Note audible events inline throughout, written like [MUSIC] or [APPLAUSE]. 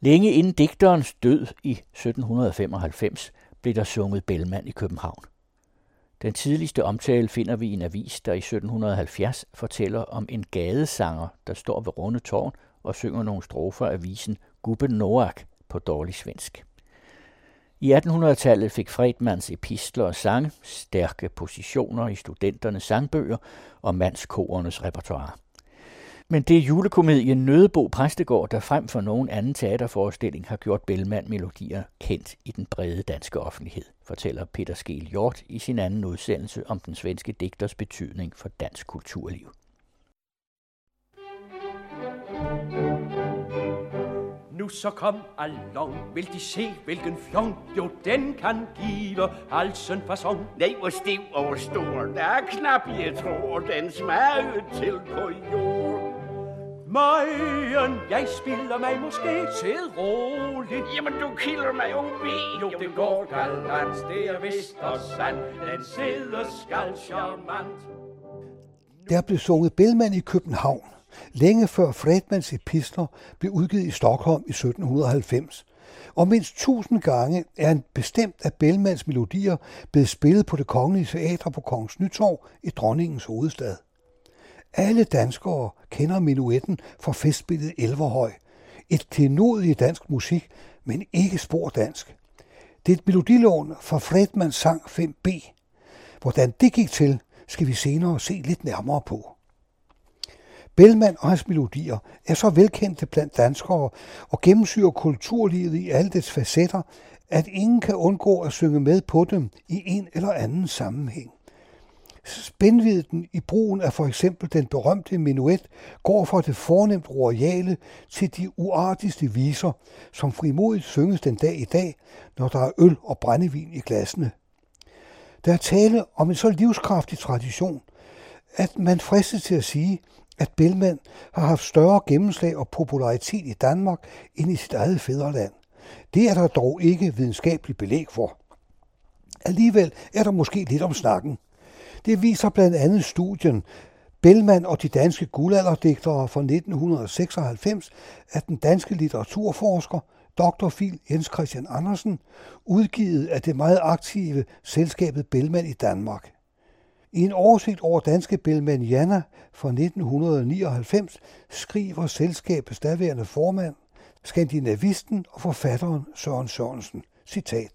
Længe inden digterens død i 1795 blev der sunget Bellman i København. Den tidligste omtale finder vi i en avis, der i 1770 fortæller om en gadesanger, der står ved Runde Tårn og synger nogle strofer af visen Gubben Noak på dårlig svensk. I 1800-tallet fik Fredmans epistler og sang stærke positioner i studenternes sangbøger og mandskorenes repertoire. Men det er julekomedien Nødebo Præstegård, der frem for nogen anden teaterforestilling har gjort Bellman-melodier kendt i den brede danske offentlighed, fortæller Peter Skel Hjort i sin anden udsendelse om den svenske digters betydning for dansk kulturliv. Nu så kom along, vil de se, hvilken fjong, jo den kan give halsen fason. Nej, hvor stiv og hvor stor, der er knap, jeg tror, den smager til på jord. Majen, jeg spiller mig måske til roligt. Jamen, du kilder mig jo ved. Jo, det går galant, det er vist og sandt. Den sidder skal charmant. Der blev sunget Bellman i København, længe før Fredmans epistler blev udgivet i Stockholm i 1790. Og mindst tusind gange er en bestemt af Bellmans melodier blevet spillet på det kongelige teater på Kongens Nytorv i dronningens hovedstad. Alle danskere kender minuetten fra festspillet Elverhøj. Et klenodigt dansk musik, men ikke spor dansk. Det er et melodilån fra Fredmans sang 5b. Hvordan det gik til, skal vi senere se lidt nærmere på. Bellman og hans melodier er så velkendte blandt danskere og gennemsyrer kulturlivet i alle dets facetter, at ingen kan undgå at synge med på dem i en eller anden sammenhæng. Spændvidden i brugen af for eksempel den berømte minuet går fra det fornemt royale til de uartigste viser, som frimodigt synges den dag i dag, når der er øl og brændevin i glassene. Der er tale om en så livskraftig tradition, at man fristes til at sige, at Bellman har haft større gennemslag og popularitet i Danmark end i sit eget fædreland. Det er der dog ikke videnskabeligt belæg for. Alligevel er der måske lidt om snakken. Det viser blandt andet studien Bellman og de danske guldalderdigtere fra 1996 af den danske litteraturforsker Dr. Phil Jens Christian Andersen, udgivet af det meget aktive selskabet Bellman i Danmark. I en oversigt over danske Bellmanianer fra 1999 skriver selskabets daværende formand, skandinavisten og forfatteren Søren Sørensen, citat,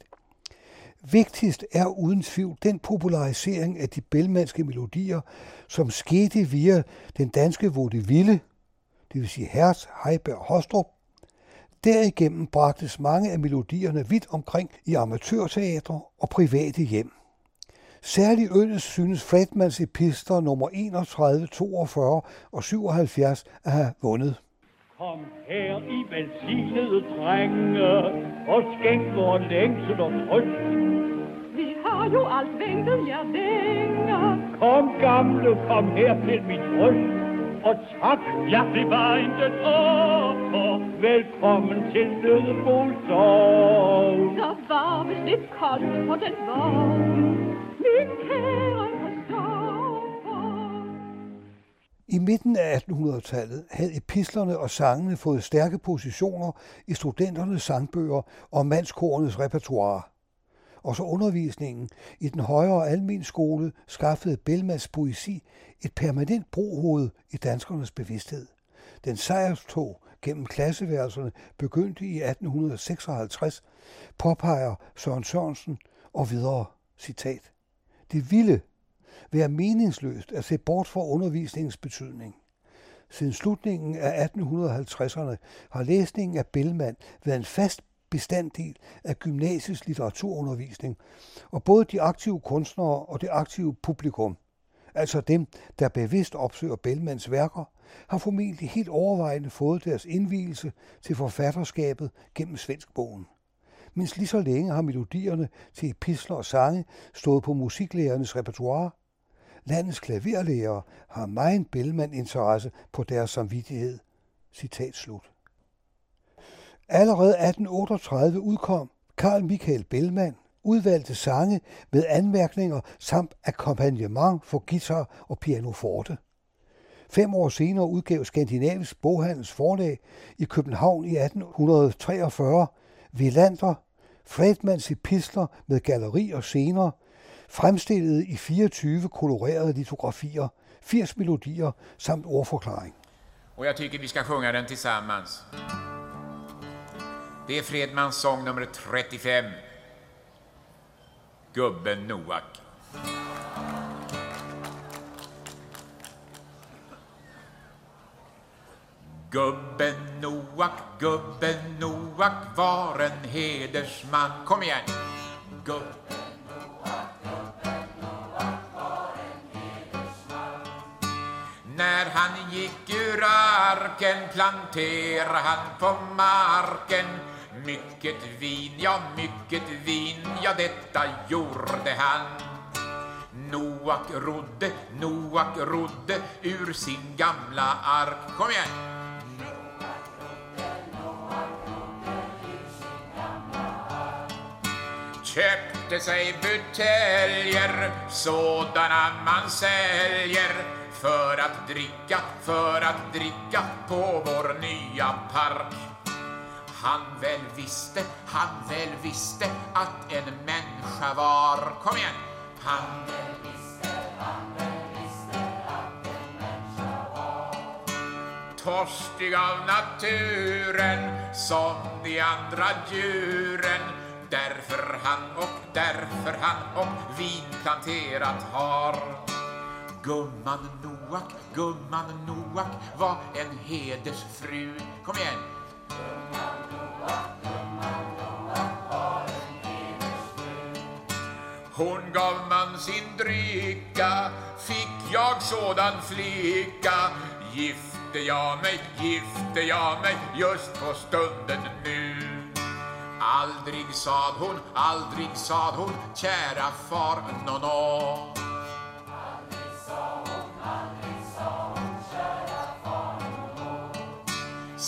Vigtigst er uden tvivl den popularisering af de belmanske melodier, som skete via den danske vaudeville, det vil sige Hertz, Heiberg og Hostrup. Derigennem bragtes mange af melodierne vidt omkring i amatørteatre og private hjem. Særligt øllet synes Fredmans epister nummer 31, 42 og 77 at have vundet. Kom her i velsignede drenge, og skænk vor længsel og trøst. Vi har jo alt ventet jer længe. Kom gamle, kom her til mit bryst. Og tak, Ja, det var intet offer. velkommen til Nødebols sov. Der var vist lidt koldt på den vogn. Min I midten af 1800-tallet havde epislerne og sangene fået stærke positioner i studenternes sangbøger og mandskorenes repertoire. Og så undervisningen i den højere almen skole skaffede Bellmans poesi et permanent brohoved i danskernes bevidsthed. Den sejrstog gennem klasseværelserne begyndte i 1856, påpeger Søren Sørensen og videre, citat. Det ville være meningsløst at se bort fra undervisningens betydning. Siden slutningen af 1850'erne har læsningen af Bellman været en fast bestanddel af gymnasiets litteraturundervisning, og både de aktive kunstnere og det aktive publikum, altså dem, der bevidst opsøger Bellmans værker, har formentlig helt overvejende fået deres indvielse til forfatterskabet gennem svenskbogen. Mens lige så længe har melodierne til episler og sange stået på musiklærernes repertoire. Landets klaverlærere har meget Bellman-interesse på deres samvittighed. Citat slut. Allerede 1838 udkom Karl Michael Bellman udvalgte sange med anmærkninger samt akkompagnement for guitar og pianoforte. Fem år senere udgav Skandinavisk Boghandels Forlag i København i 1843 Villander, Fredmans epistler med galleri og scener, fremstillet i 24 kolorerede litografier, 80 melodier samt ordforklaring. Och jag tycker vi ska sjunga den tillsammans. Det är Fredmans sång nummer 35. Gubben Noak. Gubben Noak, gubben Noak var en hedersman. Kom igen! Gubben gick ur arken planterade han på marken. Mycket vin, ja mycket vin, ja detta gjorde han. Noak rodde, Noak rodde ur sin gamla ark. Kom igen! Köpte sig buteljer, sådana man säljer för att dricka, för att dricka på vår nya park. Han väl visste, han väl visste att en människa var, kom igen! Han väl visste, han väl visste att en människa var. Torstig av naturen som de andra djuren Därför han och därför han och vin planterat har Gumman Noak, gumman Noak var en hedersfru. Kom igen! Gumman Noak, gumman Noak var en hedersfru. Hon gav man sin drycka, fick jag sådan flicka. Gifte jag mig, gifte jag mig just på stunden nu. Aldrig sa hon, aldrig sa hon, kära far, no, no.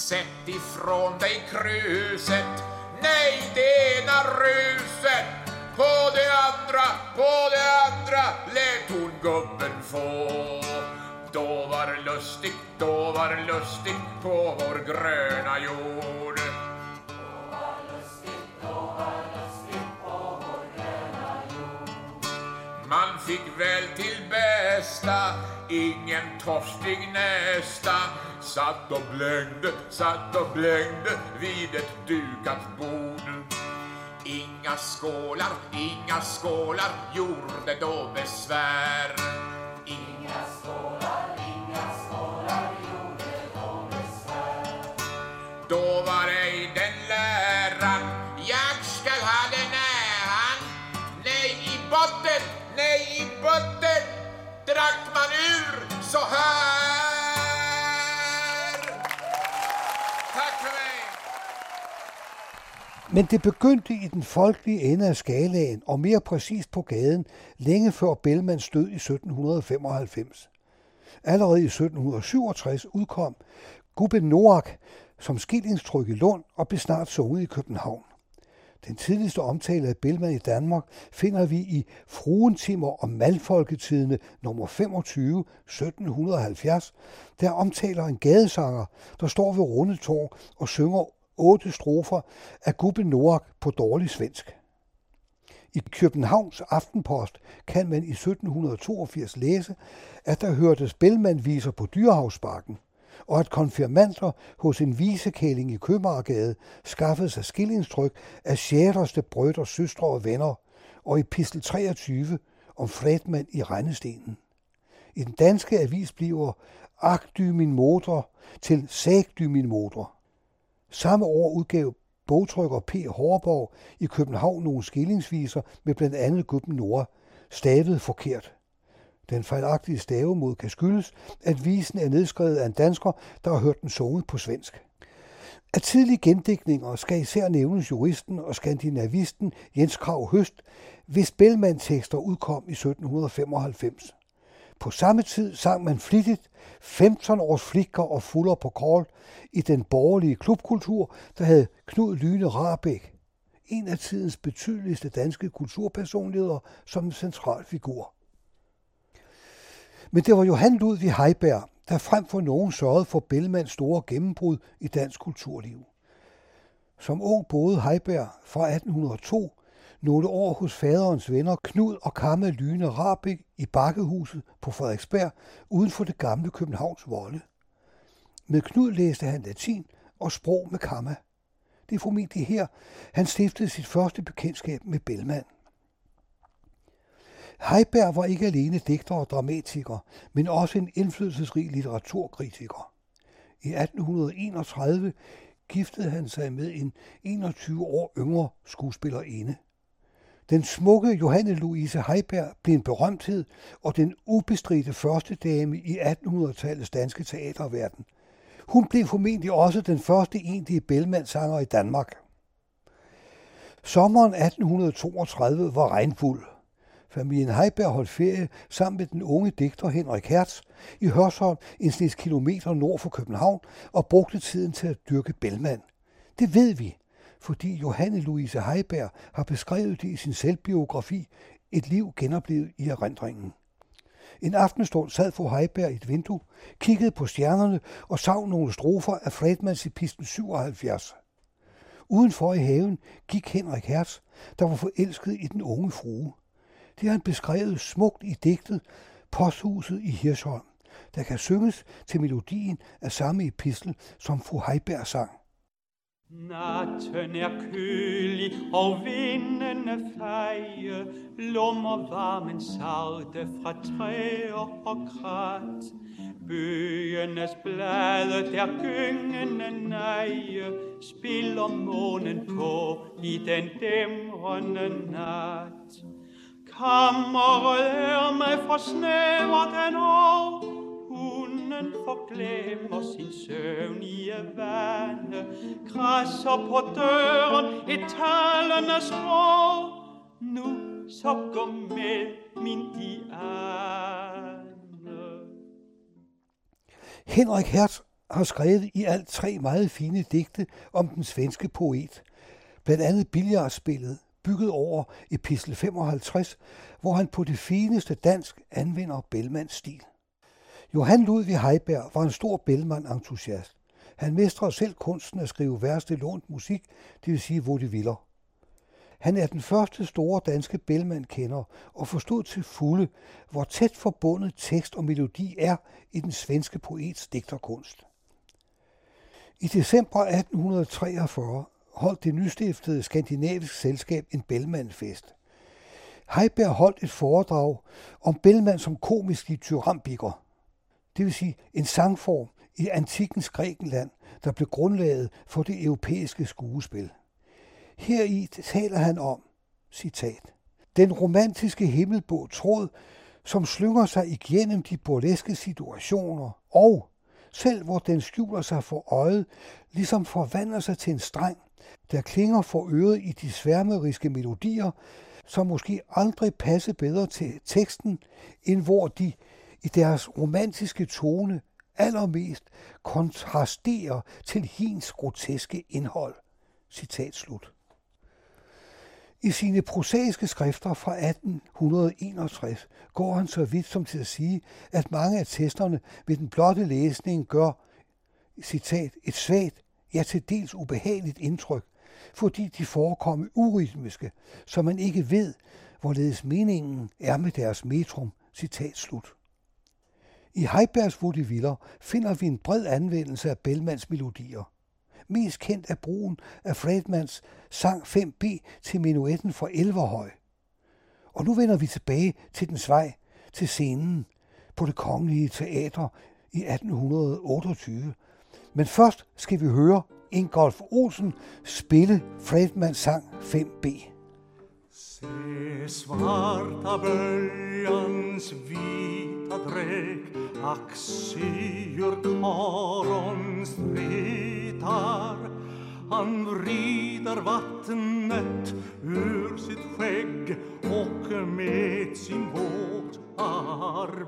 Sätt ifrån dig kruset. Nej, det ena ruset. På det andra, på det andra lät hon gubben få. Då var lustigt, då var lustigt på vår gröna jord. Man fick väl till bästa ingen torstig nästa. Satt och blängde, satt och blängde vid ett dukat bord Inga skålar, inga skålar gjorde då besvär Inga skålar, inga skålar gjorde då besvär Då var ej den läran Jag skall ha den äran Nej, i botten, nej, i botten drack man Men det begyndte i den folkelige ende af skalaen, og mere præcist på gaden, længe før Bellmans død i 1795. Allerede i 1767 udkom Gubben Noak som skillingstryk i Lund og blev snart sunget i København. Den tidligste omtale af Bellman i Danmark finder vi i Fruentimer og Malfolketidene nummer 25, 1770, der omtaler en gadesanger, der står ved Rundetårn og synger otte strofer af Gubbe Norak på dårlig svensk. I Københavns Aftenpost kan man i 1782 læse, at der hørte spilmandviser på Dyrehavsbakken, og at konfirmanter hos en visekæling i Købmagergade skaffede sig skillingstryk af sjæreste brødre, søstre og venner, og i Pistel 23 om Fredman i Rendestenen. I den danske avis bliver Ak min motor til Sag min motor. Samme år udgav bogtrykker P. Hårborg i København nogle skillingsviser med blandt andet Gubben Nord, stavet forkert. Den fejlagtige stavemod kan skyldes, at visen er nedskrevet af en dansker, der har hørt den sunget på svensk. Af tidlige gendækninger skal især nævnes juristen og skandinavisten Jens Krav Høst, hvis Bellman-tekster udkom i 1795. På samme tid sang man flittigt 15 års flikker og fuller på kål i den borgerlige klubkultur, der havde Knud Lyne Rabeck, en af tidens betydeligste danske kulturpersonligheder, som en central figur. Men det var Johan Ludvig Heiberg, der frem for nogen sørgede for Bellmans store gennembrud i dansk kulturliv. Som ung boede Heiberg fra 1802 nogle år hos faderens venner Knud og Kamme Lyne Rabik i Bakkehuset på Frederiksberg uden for det gamle Københavns volde. Med Knud læste han latin og sprog med Kamma. Det er formentlig her, han stiftede sit første bekendtskab med Bellman. Heiberg var ikke alene digter og dramatiker, men også en indflydelsesrig litteraturkritiker. I 1831 giftede han sig med en 21 år yngre skuespillerinde. Den smukke Johanne Louise Heiberg blev en berømthed og den ubestridte første dame i 1800-tallets danske teaterverden. Hun blev formentlig også den første egentlige Bellman-sanger i Danmark. Sommeren 1832 var regnfuld. Familien Heiberg holdt ferie sammen med den unge digter Henrik Hertz i Hørsholm en snes kilometer nord for København og brugte tiden til at dyrke Bellman. Det ved vi, fordi Johanne Louise Heiberg har beskrevet det i sin selvbiografi Et liv genoplevet i erindringen. En aftenstund sad fru Heiberg i et vindue, kiggede på stjernerne og sav nogle strofer af Fredmans pisten 77. Udenfor i haven gik Henrik Hertz, der var forelsket i den unge frue. Det har han beskrevet smukt i digtet Posthuset i Hirsholm, der kan synges til melodien af samme epistel, som fru Heiberg sang. Natten er kølig og vindene feje, lummer varmen sarte fra træer og krat. Bøgenes blade der gyngende neje, spiller månen på i den dæmrende nat. Kammeret er mig for snæver den år, forglemmer sin søvn i vande, krasser på døren et talende sprog. Nu så gå med min Diane. Henrik Hertz har skrevet i alt tre meget fine digte om den svenske poet. Blandt andet billiardspillet, bygget over epistel 55, hvor han på det fineste dansk anvender Bellmans stil. Johan Ludvig Heiberg var en stor Bellman-entusiast. Han mestrede selv kunsten at skrive vers til lånt musik, det vil sige vaudeviller. Han er den første store danske Bellman-kender og forstod til fulde, hvor tæt forbundet tekst og melodi er i den svenske poets digterkunst. I december 1843 holdt det nystiftede skandinavisk selskab en Bellman-fest. Heiberg holdt et foredrag om Bellman som komisk tyrambiker det vil sige en sangform i antikkens Grækenland, der blev grundlaget for det europæiske skuespil. Heri taler han om, citat, den romantiske himmelbå tråd, som slynger sig igennem de burleske situationer, og selv hvor den skjuler sig for øjet, ligesom forvandler sig til en streng, der klinger for øret i de sværmeriske melodier, som måske aldrig passer bedre til teksten, end hvor de i deres romantiske tone allermest kontrasterer til hins groteske indhold. Citat slut. I sine prosaiske skrifter fra 1861 går han så vidt som til at sige, at mange af testerne ved den blotte læsning gør citat, et svagt, ja til dels ubehageligt indtryk, fordi de forekommer urytmiske, så man ikke ved, hvorledes meningen er med deres metrum. Citat slut. I Heibergs Vaudeviller finder vi en bred anvendelse af Bellmans melodier. Mest kendt er brugen af Fredmans sang 5B til minuetten for Elverhøj. Og nu vender vi tilbage til den vej til scenen på det kongelige teater i 1828. Men først skal vi høre Ingolf Olsen spille Fredmans sang 5B. Se svarta böljans vita dräkt Axiur karon stritar Han vrider vattnet ur sitt skägg och med sin båt arbetar.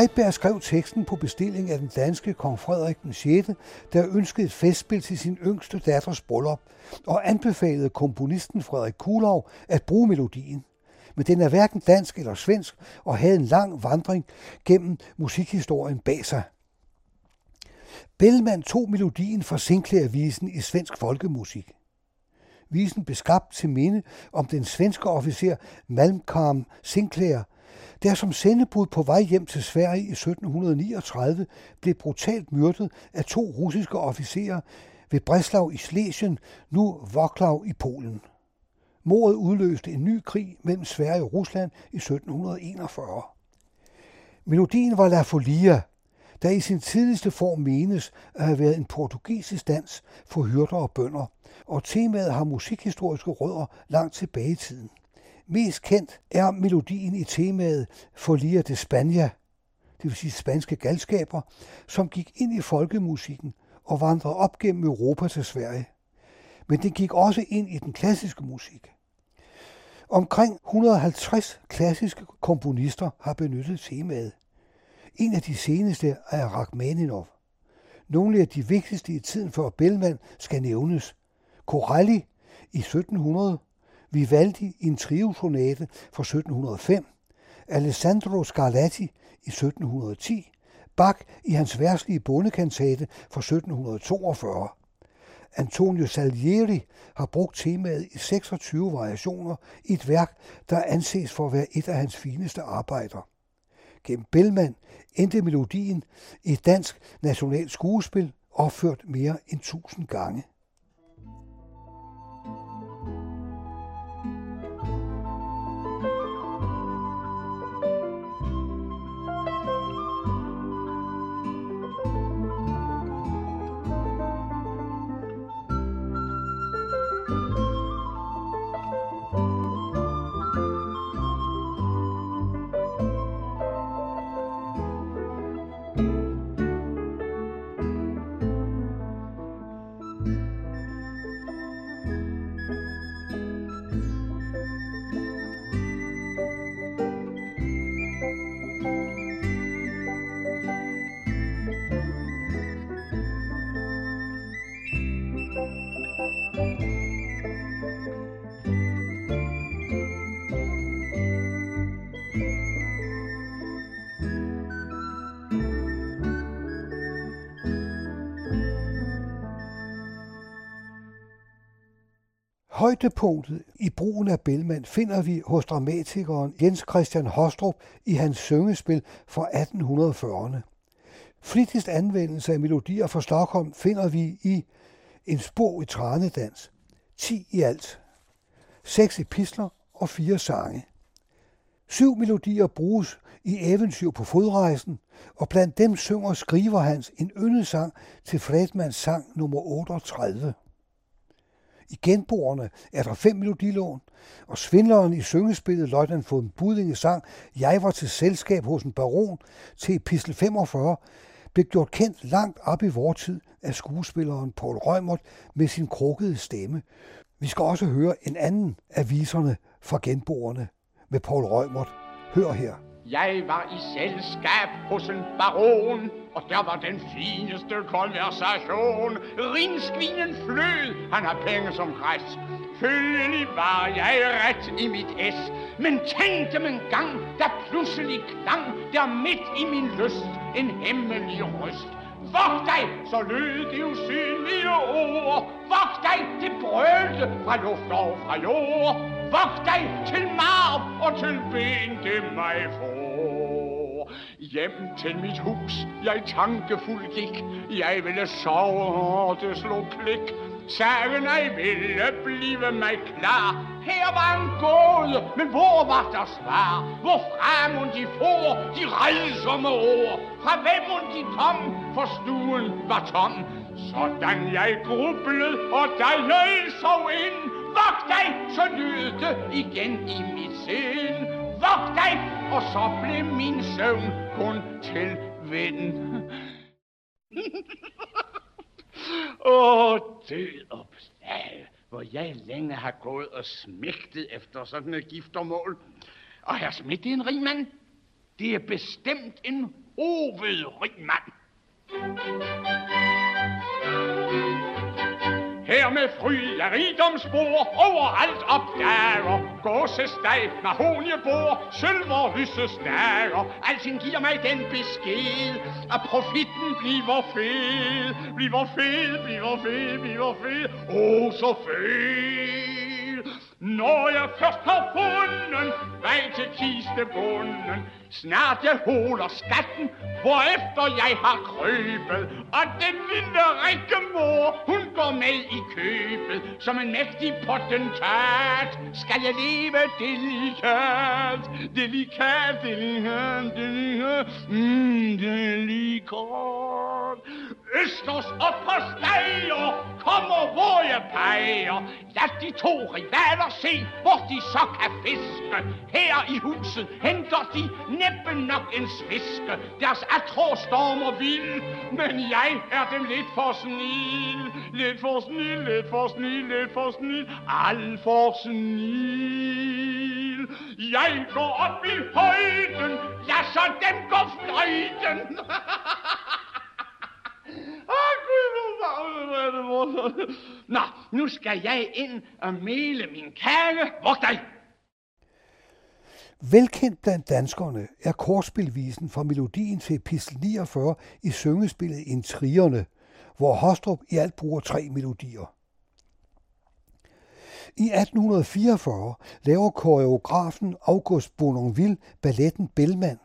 Heiberg skrev teksten på bestilling af den danske kong Frederik den 6., der ønskede et festspil til sin yngste datters bryllup, og anbefalede komponisten Frederik Kulau at bruge melodien. Men den er hverken dansk eller svensk og havde en lang vandring gennem musikhistorien bag sig. Bellman tog melodien fra Sinclair-visen i svensk folkemusik. Visen blev skabt til minde om den svenske officer Malmkarm Sinclair, der som sendebud på vej hjem til Sverige i 1739 blev brutalt myrdet af to russiske officerer ved Breslau i Slesien, nu Wroclaw i Polen. Mordet udløste en ny krig mellem Sverige og Rusland i 1741. Melodien var La Folia, der i sin tidligste form menes at have været en portugisisk dans for hyrder og bønder, og temaet har musikhistoriske rødder langt tilbage i tiden. Mest kendt er melodien i temaet Folia de Spania, det vil sige spanske galskaber, som gik ind i folkemusikken og vandrede op gennem Europa til Sverige. Men den gik også ind i den klassiske musik. Omkring 150 klassiske komponister har benyttet temaet. En af de seneste er Rachmaninov. Nogle af de vigtigste i tiden før Bellman skal nævnes. Corelli i 1700, Vivaldi i en triosonate fra 1705, Alessandro Scarlatti i 1710, Bach i hans værtslige bondekantate fra 1742. Antonio Salieri har brugt temaet i 26 variationer i et værk, der anses for at være et af hans fineste arbejder. Gennem Bellman endte melodien i et dansk nationalt skuespil, opført mere end 1000 gange. Højdepunktet i brugen af Bellman finder vi hos dramatikeren Jens Christian Hostrup i hans syngespil fra 1840'erne. Flittigst anvendelse af melodier fra Stockholm finder vi i En spor i tranedans. 10 i alt. Seks epistler og fire sange. Syv melodier bruges i eventyr på fodrejsen, og blandt dem synger skriver hans en yndesang til Fredmans sang nummer 38. I genboerne er der fem melodilån, og svindleren i syngespillet Løjtnant en Budinge sang Jeg var til selskab hos en baron til epistel 45 blev gjort kendt langt op i vor tid af skuespilleren Paul Rømert med sin krukkede stemme. Vi skal også høre en anden af viserne fra genboerne med Paul Rømert. Hør her. Jeg var i selskab hos en baron, og der var den fineste konversation. Rinskvinen flød, han har penge som græs. Følgelig var jeg ret i mit S, men tænkte man gang, der pludselig klang der midt i min lyst en hemmelig røst. Vogt dig, så lød det usynlige ord. Vogt dig, det brølte fra luft og fra jord. Vogt dig til marv og til ben det mig for. Hjem til mit hus, jeg tankefuld gik. Jeg ville sove, og det slog klik. Sagen ej ville blive mig klar. Her var en gåde, men hvor var der svar? Hvorfra må de få de redsomme ord? Fra hvem må de kom? For stuen var tom. Sådan jeg grublede, og da jeg sov ind, Vok dig, så lød det igen i mit sind. Vok dig, og så blev min søvn kun til vinden. Åh, oh, død opslag, hvor jeg længe har gået og smægtet efter sådan et giftermål. Og her smidt er en rig mand. Det er bestemt en Ove Riemann. Her med fryd af rigdomsbord, overalt opdager, gåsesteg, mahoniebord, sølver, lyse stager. Alting giver mig den besked, at profitten bliver fed, bliver fed, bliver fed, bliver fed, åh oh, så fed. Når jeg først har fundet vej til kistebunden, snart jeg holder skatten, efter jeg har krøbet, og den lille mor, hun går med i købet, som en mægtig potentat, skal jeg leve delikat, delikat, delikat, delikat, mm, delikat. Østers og på kommer hvor jeg peger. Lad de to rivaler se, hvor de så kan fiske. Her i huset henter de næppe nok en sviske. Deres atro stormer vild, men jeg er dem lidt for snil. Lidt for snil, lidt for snil, lidt for snil, alt for snil. Jeg går op i højden, lad så dem gå fløjten. [LAUGHS] Nå, nu skal jeg ind og mele min kage. Vok dig! Velkendt blandt danskerne er kortspilvisen fra melodien til epistel 49 i syngespillet Intrigerne, hvor Hostrup i alt bruger tre melodier. I 1844 laver koreografen August Bournonville balletten Bellman,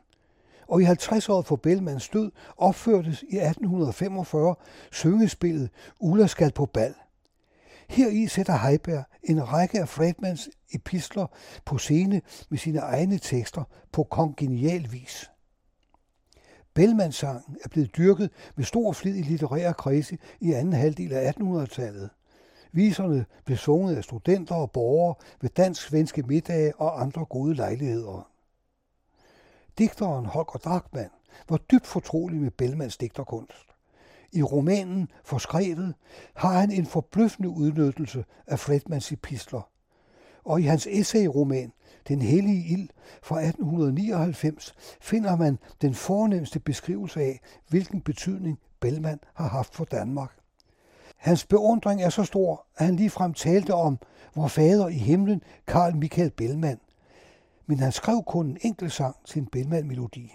og i 50 år for Bellmans død opførtes i 1845 syngespillet Ulla skal på bal. Her i sætter Heiberg en række af Fredmans epistler på scene med sine egne tekster på kongenial vis. Bellmansangen er blevet dyrket med stor flid i litterære kredse i anden halvdel af 1800-tallet. Viserne blev sunget af studenter og borgere ved dansk-svenske middage og andre gode lejligheder. Digteren Holger Drachmann var dybt fortrolig med Bellmans digterkunst. I romanen Forskrevet har han en forbløffende udnyttelse af Fredmans epistler. Og i hans essayroman Den hellige ild fra 1899 finder man den fornemmeste beskrivelse af, hvilken betydning Bellman har haft for Danmark. Hans beundring er så stor, at han ligefrem talte om vor fader i himlen, Karl Michael Bellman, men han skrev kun en enkelt sang til en Bellman-melodi.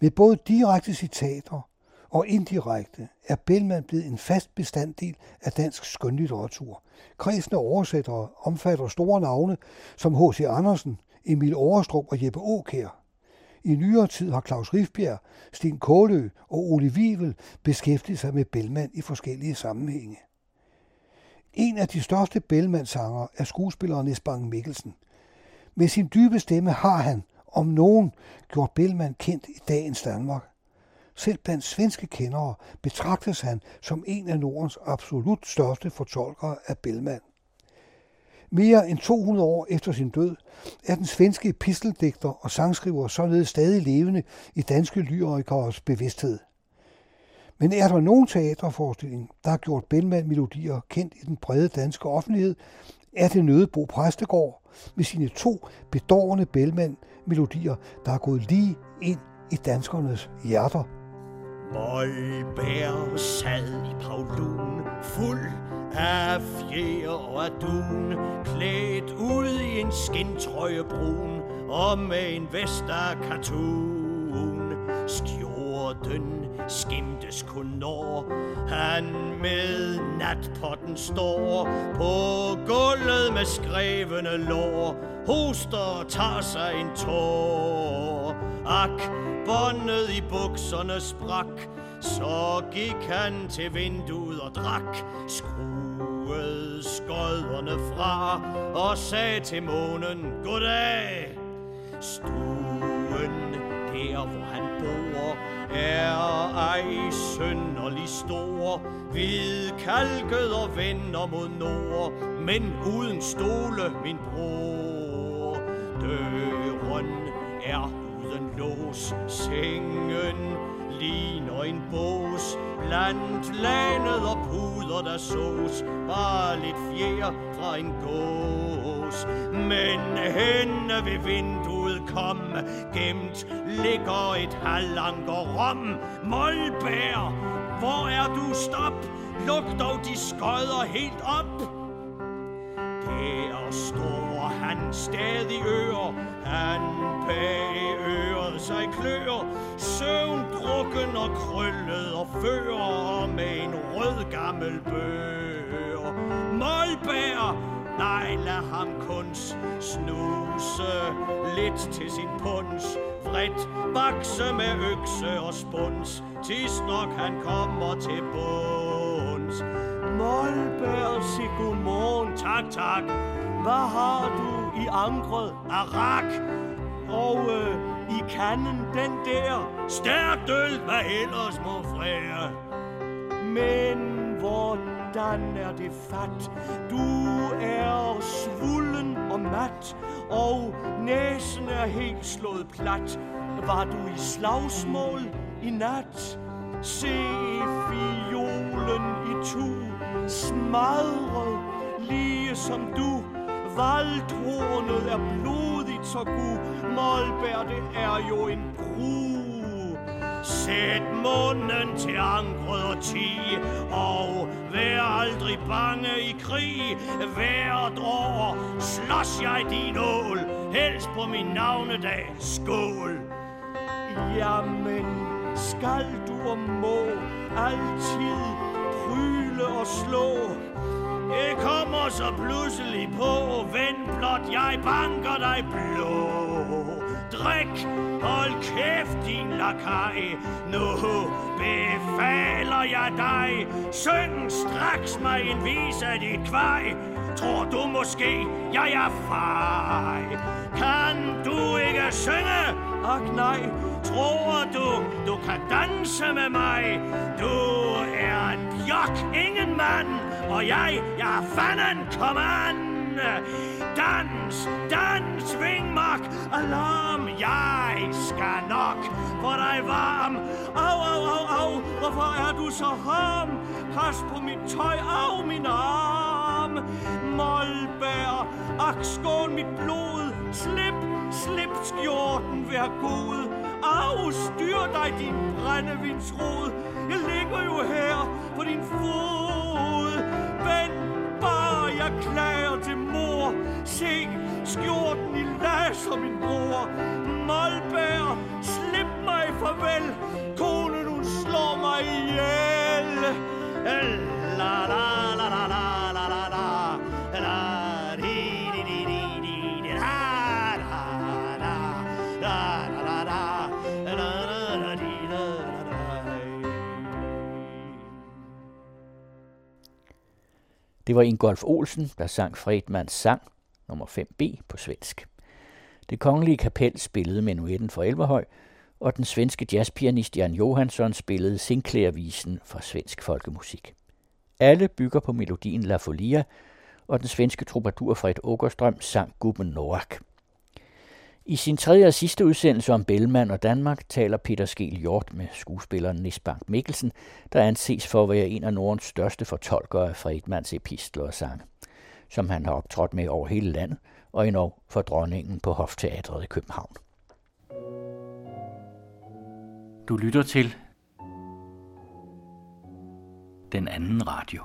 Med både direkte citater og indirekte er Bellman blevet en fast bestanddel af dansk skønlitteratur. Kredsen af oversættere omfatter store navne som H.C. Andersen, Emil Overstrup og Jeppe Åkær. I nyere tid har Claus Rifbjerg, Sten Kålø og Ole Wivel beskæftiget sig med Bellman i forskellige sammenhænge. En af de største Bellman-sanger er skuespilleren Esbang Mikkelsen – med sin dybe stemme har han, om nogen, gjort Bellman kendt i dagens Danmark. Selv blandt svenske kendere betragtes han som en af Nordens absolut største fortolkere af Bellman. Mere end 200 år efter sin død er den svenske episteldigter og sangskriver således stadig levende i danske lyrikers bevidsthed. Men er der nogen teaterforestilling, der har gjort Bellman-melodier kendt i den brede danske offentlighed, er det Nødebo Præstegård med sine to bedårende Bellman-melodier, der er gået lige ind i danskernes hjerter. Møgbær sad i Paulun, fuld af fjer og af dun, klædt ud i en skintrøje brun og med en vest af katun. Skjorten skimtes kun når han med natpotten står på gulvet med skrevne lår, hoster og tager sig en tår. Ak, båndet i bukserne sprak, så gik han til vinduet og drak, skruede skodderne fra og sagde til månen, Goddag! Stod der, hvor han bor, er ej sønderlig stor, hvid kalket og vender mod nord, men uden stole, min bror. Døren er uden lås, sengen ligner en bås, blandt landet og puder, der sås, bare lidt fjer fra en gås. Men henne ved vinduet udkom. Gemt ligger et halvanker rom. Målbær, hvor er du stop? Luk dog de skodder helt op. Der står han stadig øre, han bag øret sig klør, søvn drukken og krøllet og fører med en rød gammel bør. Målbær, nej lad ham kun snuse lidt til sin puns, vredt bakse med økse og spuns, tis nok han kommer til bunds. Målbær, sig godmorgen, tak, tak. Hvad har du i ankret Arak! Og øh, i kanden den der stærkt øl, hvad ellers må frære. Men hvordan er det fat? Du er svullen og mat, og næsen er helt slået plat. Var du i slagsmål i nat? Se fiolen i tu, smadret, lige som du. Valdhornet er blodigt så gu, Målbær det er jo en brud. Sæt munden til angrød og ti, og vær aldrig bange i krig. Hvert år slås jeg din ål, helst på min navnedag. Skål! Jamen, skal du og må altid pryle og slå. Det kommer så pludselig på, vend blot, jeg banker dig blå. Drik, hold kæft din lakaj, nu befaler jeg dig. Syng straks mig en vis af dit kvej, tror du måske, jeg er fej. Kan du ikke synge? Ak nej, tror du, du kan danse med mig? Du er en bjok, ingen mand, og jeg, jeg er fanden, kom an! Dans, dans, sving alarm, jeg skal nok få dig varm. Au, au, au, au, hvorfor er du så ham? Pas på mit tøj, af min arm. Målbær, ak, mit blod, slip, slip skjorten, vær god. Au, styr dig, din brændevindsrod. Jeg ligger jo her på din fod. Vent bare, jeg klager til mor. Se, skjorten i laser, min bror. Målbær, slip mig farvel. Konen, hun slår mig ihjel. La la la Det var Ingolf Olsen, der sang Fredmans sang, nummer 5b på svensk. Det kongelige kapel spillede menuetten for Elverhøj, og den svenske jazzpianist Jan Johansson spillede Sinclair-visen for svensk folkemusik. Alle bygger på melodien La Folia, og den svenske troubadour Fred Åkerstrøm sang Gubben Noak. I sin tredje og sidste udsendelse om Bellman og Danmark taler Peter Skel Hjort med skuespilleren Nisbank Mikkelsen, der anses for at være en af Nordens største fortolkere af Fredmans epistler og sange, som han har optrådt med over hele landet og endnu for dronningen på Hofteatret i København. Du lytter til den anden radio.